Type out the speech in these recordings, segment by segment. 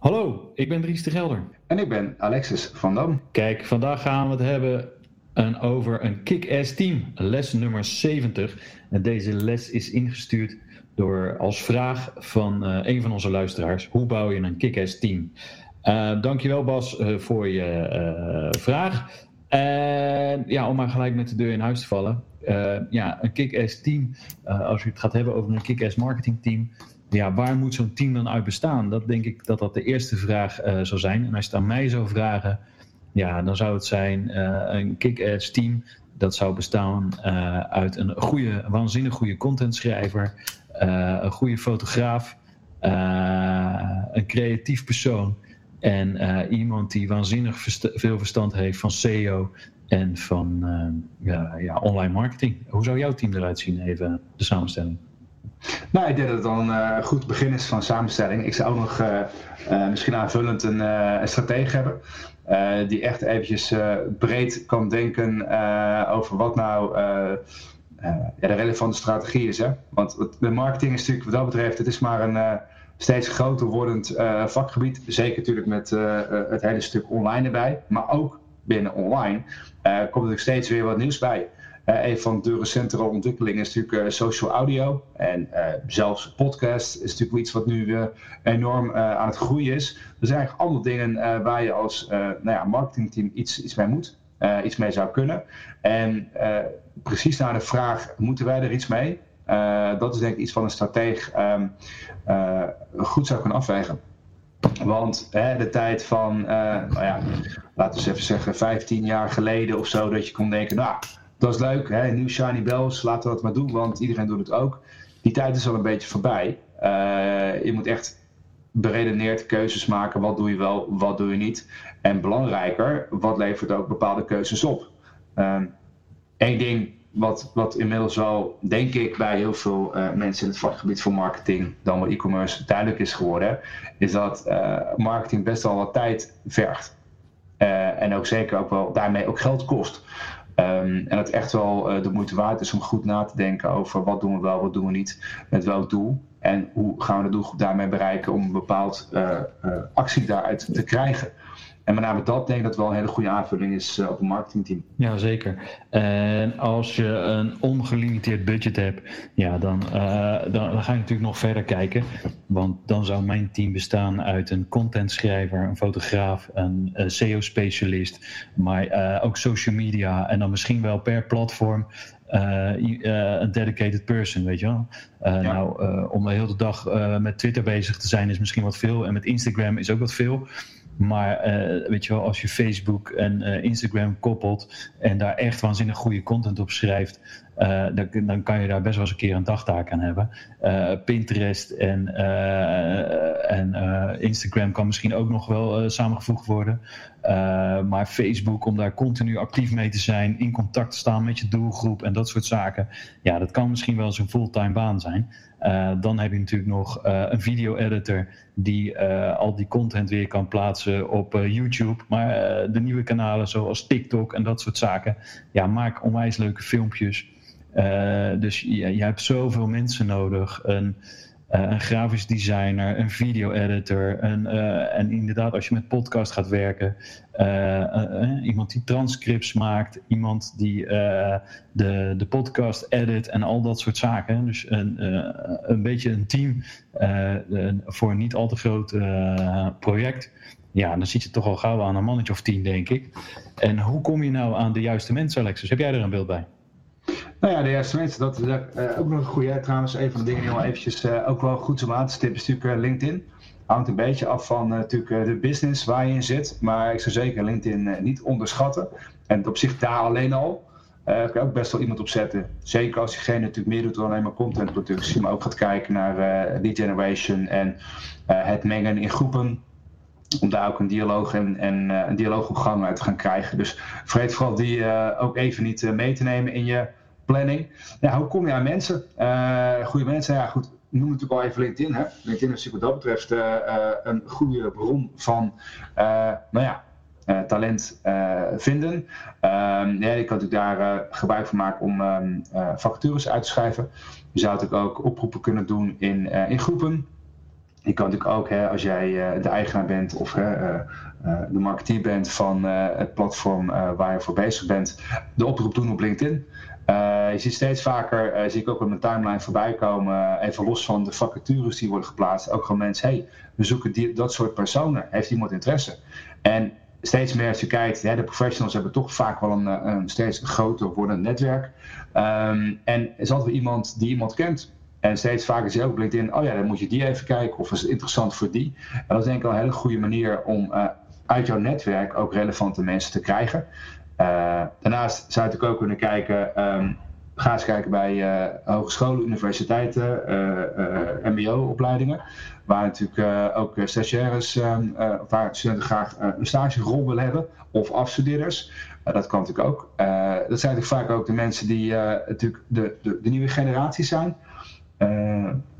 Hallo, ik ben Dries de Gelder. En ik ben Alexis van Dam. Kijk, vandaag gaan we het hebben over een kick-ass team, les nummer 70. En deze les is ingestuurd door als vraag van uh, een van onze luisteraars. Hoe bouw je een kick-ass team? Uh, dankjewel Bas uh, voor je vraag. En ja, om maar gelijk met de deur in huis te vallen. ja, een kick-ass team, als je het gaat hebben over een kick-ass marketing team, ja, waar moet zo'n team dan uit bestaan? Dat denk ik dat dat de eerste vraag uh, zou zijn. En als je het aan mij zou vragen, ja, dan zou het zijn uh, een kick-ass team. Dat zou bestaan uh, uit een goede, waanzinnig goede contentschrijver, een goede fotograaf, een creatief persoon en iemand die waanzinnig veel verstand heeft van SEO en van ja, ja, online marketing. Hoe zou jouw team eruit zien, even de samenstelling? Nou, ik denk dat het een uh, goed begin is van samenstelling. Ik zou ook nog uh, uh, misschien aanvullend een, een stratege hebben. die echt eventjes breed kan denken over wat nou ja, de relevante strategie is. Hè? Want de marketing is natuurlijk wat dat betreft, het is maar een steeds groter wordend vakgebied. Zeker natuurlijk met het hele stuk online erbij. Maar ook binnen online komt er steeds weer wat nieuws bij. Een van de recentere ontwikkelingen is natuurlijk uh, social audio. En uh, zelfs podcast is natuurlijk iets wat nu enorm aan het groeien is. Er zijn eigenlijk allemaal dingen waar je als nou ja, marketingteam iets, iets mee moet. iets mee zou kunnen. En precies naar de vraag, moeten wij er iets mee? dat is denk ik iets van een strateeg um, goed zou kunnen afwegen. Want hè, de tijd van, nou ja, laten we eens even zeggen, 15 jaar geleden of zo, dat je kon denken, nou, dat is leuk, hè? nieuw shiny bells, laten we dat maar doen, want iedereen doet het ook. Die tijd is al een beetje voorbij. Uh, je moet echt beredeneerd keuzes maken. Wat doe je wel, wat doe je niet? En belangrijker, wat levert ook bepaalde keuzes op? Eén ehm, ding wat, wat inmiddels wel, denk ik, bij heel veel uh, mensen in het vakgebied van marketing, dan wel e-commerce, duidelijk is geworden, is dat uh, marketing best wel wat tijd vergt. en ook zeker ook wel daarmee ook geld kost. Um, en het echt wel uh, de moeite waard is om goed na te denken over wat doen we wel, wat doen we niet, met welk doel. En hoe gaan we de daarmee bereiken om een bepaald uh, uh, actie daaruit te krijgen. En met name dat denk ik dat wel een hele goede aanvulling is uh, op een marketingteam. Ja, zeker. En als je een ongelimiteerd budget hebt, ja, dan, uh, dan, dan, ga je natuurlijk nog verder kijken. Want dan zou mijn team bestaan uit een contentschrijver, een fotograaf, een uh, SEO-specialist, maar ook social media en dan misschien wel per platform een dedicated person, weet je wel. Ja. Nou, om de hele dag met Twitter bezig te zijn is misschien wat veel en met Instagram is ook wat veel. Maar uh, weet je wel, als je Facebook en uh, Instagram koppelt en daar echt waanzinnig goede content op schrijft, uh, dan, dan, kan je daar best wel eens een keer een dagtaak aan hebben. Pinterest en, en Instagram kan misschien ook nog wel samengevoegd worden. maar Facebook, om daar continu actief mee te zijn, in contact te staan met je doelgroep en dat soort zaken, ja, dat kan misschien wel eens een fulltime baan zijn. Dan heb je natuurlijk nog een video-editor die al die content weer kan plaatsen op YouTube. Maar de nieuwe kanalen zoals TikTok en dat soort zaken, ja, maak onwijs leuke filmpjes. Dus je, je, hebt zoveel mensen nodig. Een, uh, een grafisch designer, een video-editor. Uh, en inderdaad, als je met podcast gaat werken, iemand die transcripts maakt, iemand die de, de podcast edit en al dat soort zaken. Dus een, een beetje een team voor een niet al te groot project. Ja, dan zit je toch al gauw aan een mannetje of tien, denk ik. En hoe kom je nou aan de juiste mensen, Alexis? Heb jij er een beeld bij? Nou ja, de juiste mensen, dat is uh, ook nog een goede. Trouwens, een van de dingen die wel eventjes uh, ook wel goed om aan te stippen is natuurlijk uh, LinkedIn. Hangt een beetje af van natuurlijk de business waar je in zit. Maar ik zou zeker LinkedIn niet onderschatten. En op zich daar alleen al kan je ook best wel iemand op zetten. Zeker als diegene natuurlijk meer doet dan alleen maar contentproductie. Maar ook gaat kijken naar lead generation en het mengen in groepen. om daar ook een dialoog en, en een dialoog op gang uit te gaan krijgen. Dus vergeet vooral die ook even niet mee te nemen in je planning. Ja, hoe kom je aan mensen? goede mensen, ja goed, noem natuurlijk al even LinkedIn. Hè? LinkedIn is wat dat betreft een goede bron van, nou ja, talent vinden. Um, ja, je kan natuurlijk daar gebruik van maken om um, vacatures uit te schrijven. Je zou natuurlijk ook oproepen kunnen doen in, in groepen. Je kan natuurlijk ook, hè, als jij de eigenaar bent of de marketeer bent van het platform waar je voor bezig bent, de oproep doen op LinkedIn. Je ziet steeds vaker, zie ik ook op mijn timeline voorbij komen, even los van de vacatures die worden geplaatst, ook gewoon mensen, hey, we zoeken die, dat soort personen. Heeft iemand interesse? En steeds meer als je kijkt, de professionals hebben toch vaak wel een, eh, een steeds groter wordend netwerk. Um, en er is altijd iemand die iemand kent. En steeds vaker zie je ook op LinkedIn, oh ja, dan moet je die even kijken of is het interessant voor die. En dat is denk ik wel een hele goede manier om uit jouw netwerk ook relevante mensen te krijgen. Daarnaast zou natuurlijk ook kunnen kijken, um, ga eens kijken bij uh, hogescholen, universiteiten, mbo-opleidingen. Waar natuurlijk ook stagiaires, waar studenten graag een stagerol willen hebben, of afstudeerders. dat kan natuurlijk ook. dat zijn natuurlijk vaak ook de mensen die natuurlijk de, de, de, nieuwe generatie zijn.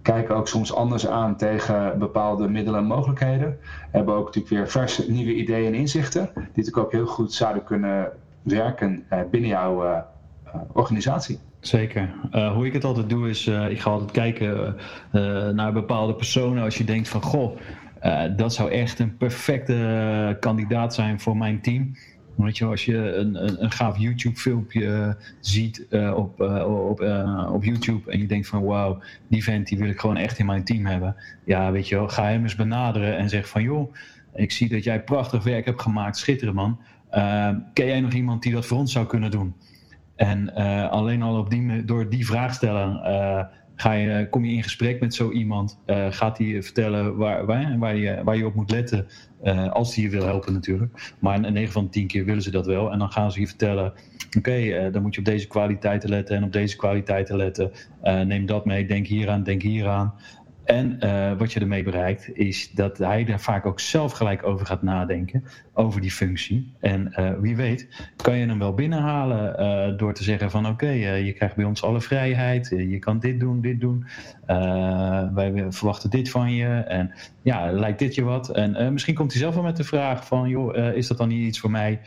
kijken ook soms anders aan tegen bepaalde middelen en mogelijkheden. Hebben ook natuurlijk weer verse nieuwe ideeën en inzichten. Die natuurlijk ook heel goed zouden kunnen werken binnen jouw organisatie. Zeker. Uh, hoe ik het altijd doe is, uh, ik ga altijd kijken uh, naar bepaalde personen. Als je denkt van, goh, dat zou echt een perfecte kandidaat zijn voor mijn team. Weet je, als je een, een, een gaaf YouTube-filmpje ziet op, op, op YouTube en je denkt van, wauw, die vent die wil ik gewoon echt in mijn team hebben. Ja, weet je ga hem eens benaderen en zeg van, joh, ik zie dat jij prachtig werk hebt gemaakt, schitterend man. ken jij nog iemand die dat voor ons zou kunnen doen? En uh, alleen al op die, door die vraag stellen uh, ga je, kom je in gesprek met zo iemand. Uh, gaat hij vertellen waar, waar, waar, je, waar je op moet letten als hij je wil helpen natuurlijk. Maar in 9 van de 10 keer willen ze dat wel. En dan gaan ze je vertellen, oké, dan moet je op deze kwaliteiten letten en op deze kwaliteiten letten. neem dat mee, denk hieraan, denk hieraan. En uh, wat je ermee bereikt, is dat hij er vaak ook zelf gelijk over gaat nadenken, over die functie. En uh, wie weet, kan je hem wel binnenhalen uh, door te zeggen van oké, je krijgt bij ons alle vrijheid, je kan dit doen, dit doen. wij verwachten dit van je en ja, lijkt dit je wat? En misschien komt hij zelf wel met de vraag van joh, is dat dan niet iets voor mij?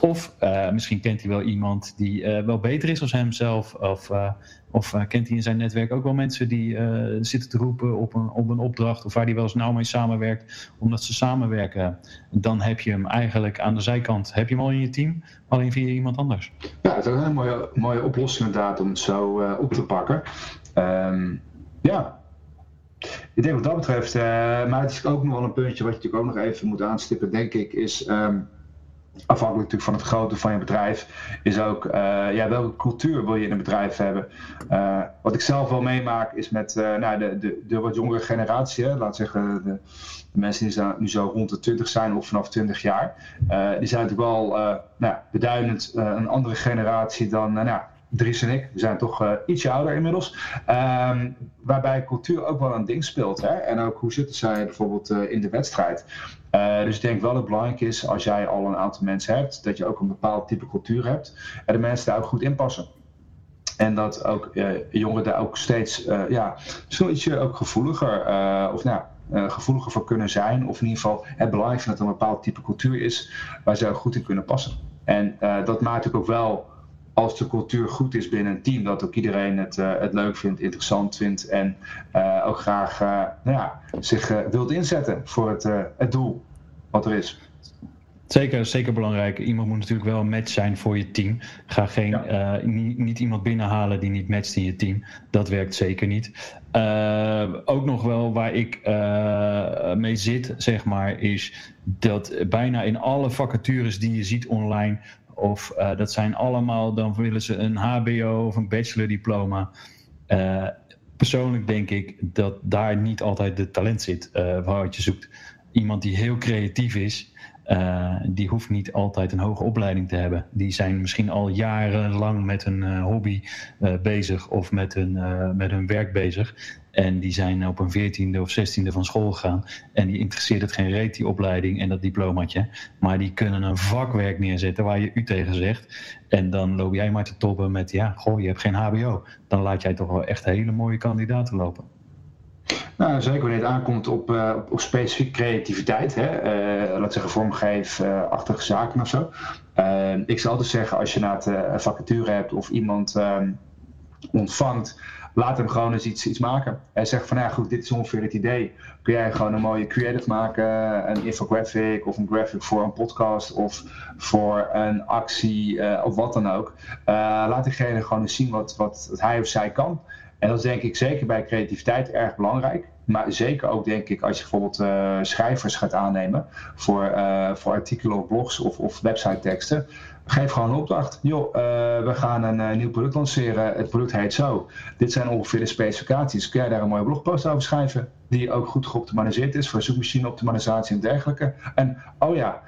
Of uh, misschien kent hij wel iemand die uh, wel beter is als hemzelf. Of, uh, of kent hij in zijn netwerk ook wel mensen die zitten te roepen op een, op een opdracht. Of waar hij wel eens nauw mee samenwerkt, omdat ze samenwerken. Dan heb je hem eigenlijk aan de zijkant, heb je hem al in je team, alleen via iemand anders. Ja, het is een mooie, mooie oplossing inderdaad om het zo op te pakken. Um, ja, ik denk wat dat betreft, maar het is ook nog wel een puntje wat je natuurlijk ook nog even moet aanstippen, denk ik, is... Um, afhankelijk natuurlijk van het grootte van je bedrijf, is ook uh, ja, welke cultuur wil je in een bedrijf hebben. Uh, wat ik zelf wel meemaak is met uh, nou, de, de, de wat jongere generatie, laat zeggen de, de, mensen die nu zo rond de 20 zijn of vanaf 20 jaar, die zijn natuurlijk wel nou, beduidend een andere generatie dan nou, Dries en ik, we zijn toch uh, ietsje ouder inmiddels. Um, waarbij cultuur ook wel een ding speelt. Hè? En ook hoe zitten zij bijvoorbeeld uh, in de wedstrijd. Uh, dus ik denk wel dat het belangrijk is als jij al een aantal mensen hebt, dat je ook een bepaald type cultuur hebt. En de mensen daar ook goed in passen. En dat ook jongeren daar ook steeds ja, ietsje ook gevoeliger, of nou, gevoeliger voor kunnen zijn. Of in ieder geval het belangrijk dat er een bepaald type cultuur is waar ze ook goed in kunnen passen. En dat maakt ook wel als de cultuur goed is binnen een team, dat ook iedereen het, uh, het leuk vindt, interessant vindt en uh, ook graag uh, nou ja, zich wilt inzetten voor het, het doel wat er is. Zeker, zeker belangrijk. Iemand moet natuurlijk wel een match zijn voor je team. Ga geen, ja. niet, niet, iemand binnenhalen die niet matcht in je team. Dat werkt zeker niet. ook nog wel waar ik mee zit, zeg maar, is dat bijna in alle vacatures die je ziet online of dat zijn allemaal, dan willen ze een HBO of een bachelordiploma. Persoonlijk denk ik dat daar niet altijd de talent zit uh, wat je zoekt. Iemand die heel creatief is, die hoeft niet altijd een hoge opleiding te hebben. Die zijn misschien al jarenlang met een hobby bezig of met hun, met hun werk bezig. En die zijn op een veertiende of zestiende van school gegaan. En die interesseert het geen reet, die opleiding en dat diplomaatje. Maar die kunnen een vakwerk neerzetten waar je u tegen zegt. En dan loop jij maar te toppen met, ja, goh, je hebt geen HBO. Dan laat jij toch wel echt hele mooie kandidaten lopen. Nou, zeker wanneer het aankomt op, uh, op specifieke creativiteit. Hè? Uh, laat zeggen vormgeefachtige zaken of zo. Uh, ik zou altijd zeggen, als je na het vacature hebt of iemand ehm, ontvangt, laat hem gewoon eens iets, iets maken. En zeg van, ja goed, dit is ongeveer het idee. Kun jij gewoon een mooie creative maken, een infographic of een graphic voor een podcast of voor een actie of wat dan ook. laat diegene gewoon eens zien wat, wat hij of zij kan. En dat is denk ik zeker bij creativiteit erg belangrijk. Maar zeker ook denk ik als je bijvoorbeeld uh, schrijvers gaat aannemen voor, uh, voor artikelen of blogs of, of website teksten. Geef gewoon een opdracht. Joh, uh, we gaan een nieuw product lanceren. Het product heet zo. Dit zijn ongeveer de specificaties. Kun jij daar een mooie blogpost over schrijven? Die ook goed geoptimaliseerd is voor zoekmachine optimalisatie en dergelijke. En oh ja,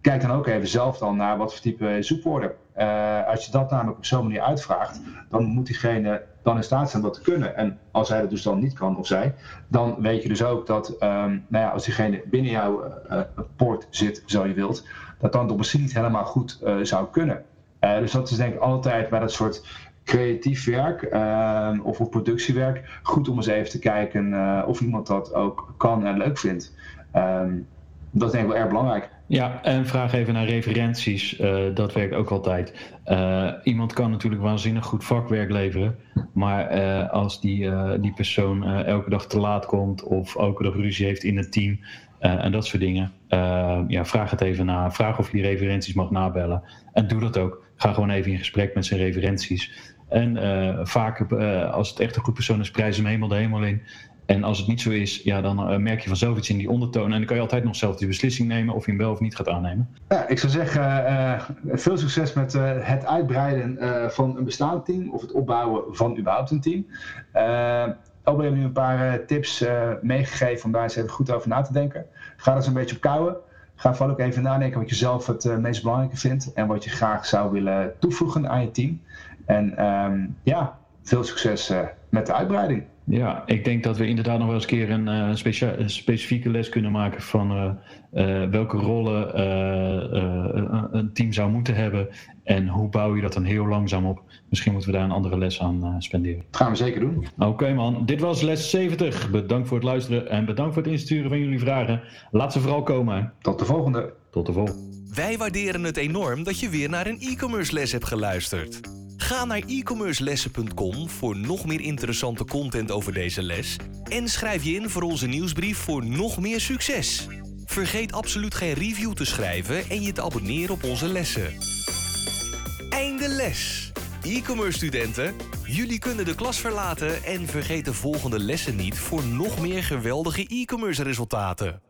kijk dan ook even zelf dan naar wat voor type zoekwoorden. Uh, als je dat namelijk op zo'n manier uitvraagt, dan moet diegene dan in staat zijn dat te kunnen. En als hij dat dus dan niet kan of zij, dan weet je dus ook dat um, nou ja, als diegene binnen jouw uh, poort zit, zo je wilt, dat dan toch misschien niet helemaal goed uh, zou kunnen. dus dat is denk ik altijd bij dat soort creatief werk ehm, of, of productiewerk goed om eens even te kijken of iemand dat ook kan en leuk vindt. Um, dat is denk ik wel erg belangrijk. Ja, en vraag even naar referenties. Uh, dat werkt ook altijd. Uh, iemand kan natuurlijk waanzinnig goed vakwerk leveren. Maar uh, als die, die persoon elke dag te laat komt of elke dag ruzie heeft in het team en dat soort dingen. ja, vraag het even na. Vraag of je die referenties mag nabellen. En doe dat ook. Ga gewoon even in gesprek met zijn referenties. En vaak, als het echt een goed persoon is, prijs hem helemaal de hemel in. En als het niet zo is, ja, dan uh, merk je vanzelf iets in die ondertoon. En dan kan je altijd nog zelf die beslissing nemen of je hem wel of niet gaat aannemen. Ja, ik zou zeggen, uh, veel succes met het uitbreiden van een bestaand team of het opbouwen van überhaupt een team. Albert heeft nu een paar tips meegegeven om daar eens even goed over na te denken. Ga er eens een beetje op kouwen. Ga vooral ook even nadenken wat je zelf het meest belangrijke vindt en wat je graag zou willen toevoegen aan je team. En um, ja, veel succes met de uitbreiding. Ja, ik denk dat we inderdaad nog wel eens een keer een, uh, een specifieke les kunnen maken van uh, uh, welke rollen een team zou moeten hebben en hoe bouw je dat dan heel langzaam op. Misschien moeten we daar een andere les aan spenderen. Dat gaan we zeker doen. Oké man, dit was les 70. Bedankt voor het luisteren en bedankt voor het insturen van jullie vragen. Laat ze vooral komen. Tot de volgende. Tot de volgende. Wij waarderen het enorm dat je weer naar een e-commerce les hebt geluisterd. Ga naar e-commercelessen.com voor nog meer interessante content over deze les en schrijf je in voor onze nieuwsbrief voor nog meer succes. Vergeet absoluut geen review te schrijven en je te abonneren op onze lessen. Einde les. E-commerce studenten, jullie kunnen de klas verlaten en vergeet de volgende lessen niet voor nog meer geweldige e-commerce resultaten.